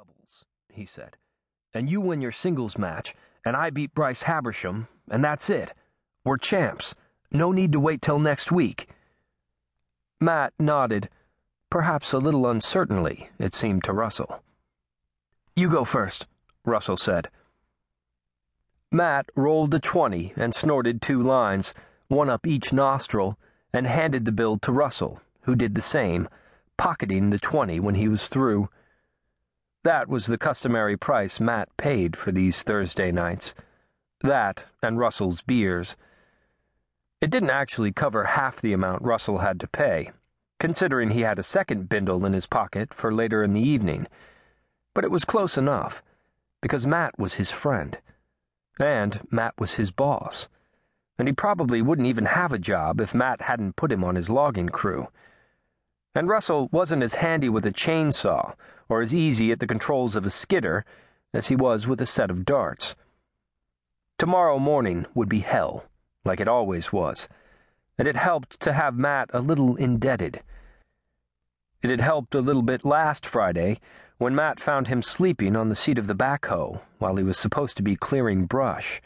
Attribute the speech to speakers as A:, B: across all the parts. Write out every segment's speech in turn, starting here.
A: doubles, he said. And you win your singles match, and I beat Bryce Habersham, and that's it. We're champs. No need to wait till next week. Matt nodded, perhaps a little uncertainly, it seemed to Russell. You go first, Russell said. Matt rolled a 20 and snorted two lines, one up each nostril, and handed the bill to Russell, who did the same, pocketing the 20 when he was through. That was the customary price Matt paid for these Thursday nights. That and Russell's beers. It didn't actually cover half the amount Russell had to pay, considering he had a second bindle in his pocket for later in the evening. But it was close enough, because Matt was his friend. And Matt was his boss. And he probably wouldn't even have a job if Matt hadn't put him on his logging crew. And Russell wasn't as handy with a chainsaw or as easy at the controls of a skidder as he was with a set of darts. Tomorrow morning would be hell, like it always was, and it helped to have Matt a little indebted. It had helped a little bit last Friday when Matt found him sleeping on the seat of the backhoe while he was supposed to be clearing brush.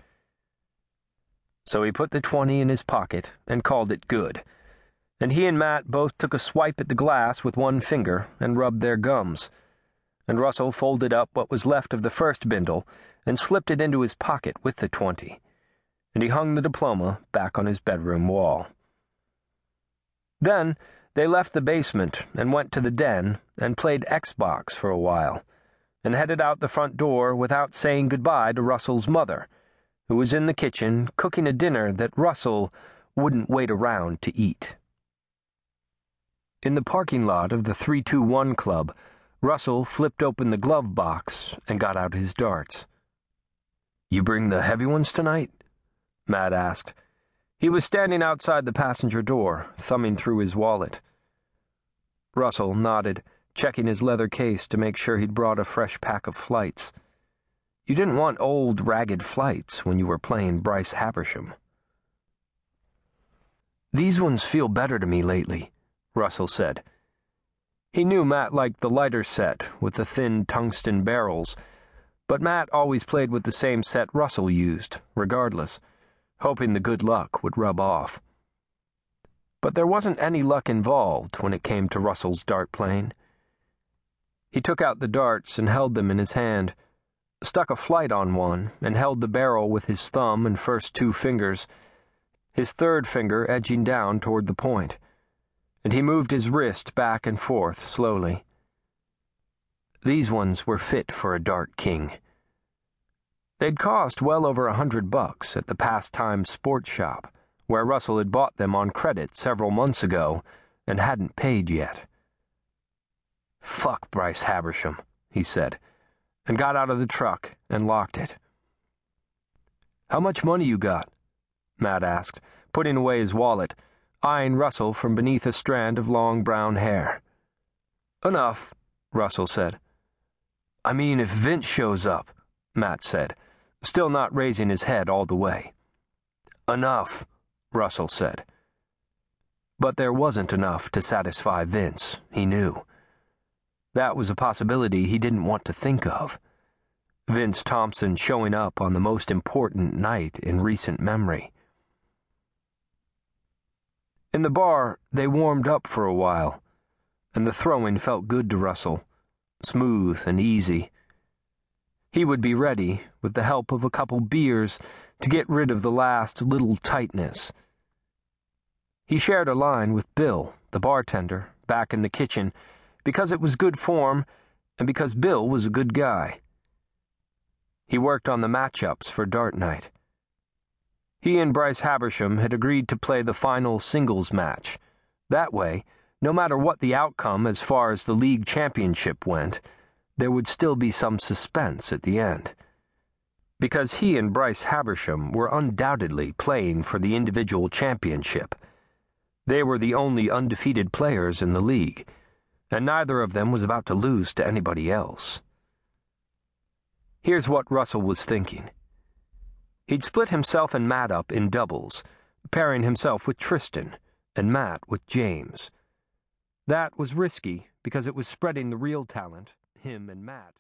A: So he put the 20 in his pocket and called it good and he and Matt both took a swipe at the glass with one finger and rubbed their gums. And Russell folded up what was left of the first bindle and slipped it into his pocket with the twenty. And he hung the diploma back on his bedroom wall. Then they left the basement and went to the den and played Xbox for a while, and headed out the front door without saying goodbye to Russell's mother, who was in the kitchen cooking a dinner that Russell wouldn't wait around to eat. In the parking lot of the 321 Club, Russell flipped open the glove box and got out his darts. You bring the heavy ones tonight? Matt asked. He was standing outside the passenger door, thumbing through his wallet. Russell nodded, checking his leather case to make sure he'd brought a fresh pack of flights. You didn't want old, ragged flights when you were playing Bryce Habersham. These ones feel better to me lately, Russell said. He knew Matt liked the lighter set with the thin tungsten barrels, but Matt always played with the same set Russell used, regardless, hoping the good luck would rub off. But there wasn't any luck involved when it came to Russell's dart plane. He took out the darts and held them in his hand, stuck a flight on one, and held the barrel with his thumb and first two fingers, his third finger edging down toward the point and he moved his wrist back and forth slowly. These ones were fit for a Dart King. They'd cost well over a hundred bucks at the Pastime Sports Shop, where Russell had bought them on credit several months ago and hadn't paid yet. Fuck Bryce Habersham, he said, and got out of the truck and locked it. How much money you got? Matt asked, putting away his wallet eyeing Russell from beneath a strand of long brown hair. Enough, Russell said. I mean, if Vince shows up, Matt said, still not raising his head all the way. Enough, Russell said. But there wasn't enough to satisfy Vince, he knew. That was a possibility he didn't want to think of. Vince Thompson showing up on the most important night in recent memory. In the bar, they warmed up for a while, and the throwing felt good to Russell, smooth and easy. He would be ready, with the help of a couple beers, to get rid of the last little tightness. He shared a line with Bill, the bartender, back in the kitchen, because it was good form and because Bill was a good guy. He worked on the matchups for dart night. He and Bryce Habersham had agreed to play the final singles match. That way, no matter what the outcome as far as the league championship went, there would still be some suspense at the end. Because he and Bryce Habersham were undoubtedly playing for the individual championship. They were the only undefeated players in the league, and neither of them was about to lose to anybody else. Here's what Russell was thinking. He'd split himself and Matt up in doubles, pairing himself with Tristan and Matt with James. That was risky because it was spreading the real talent, him and Matt.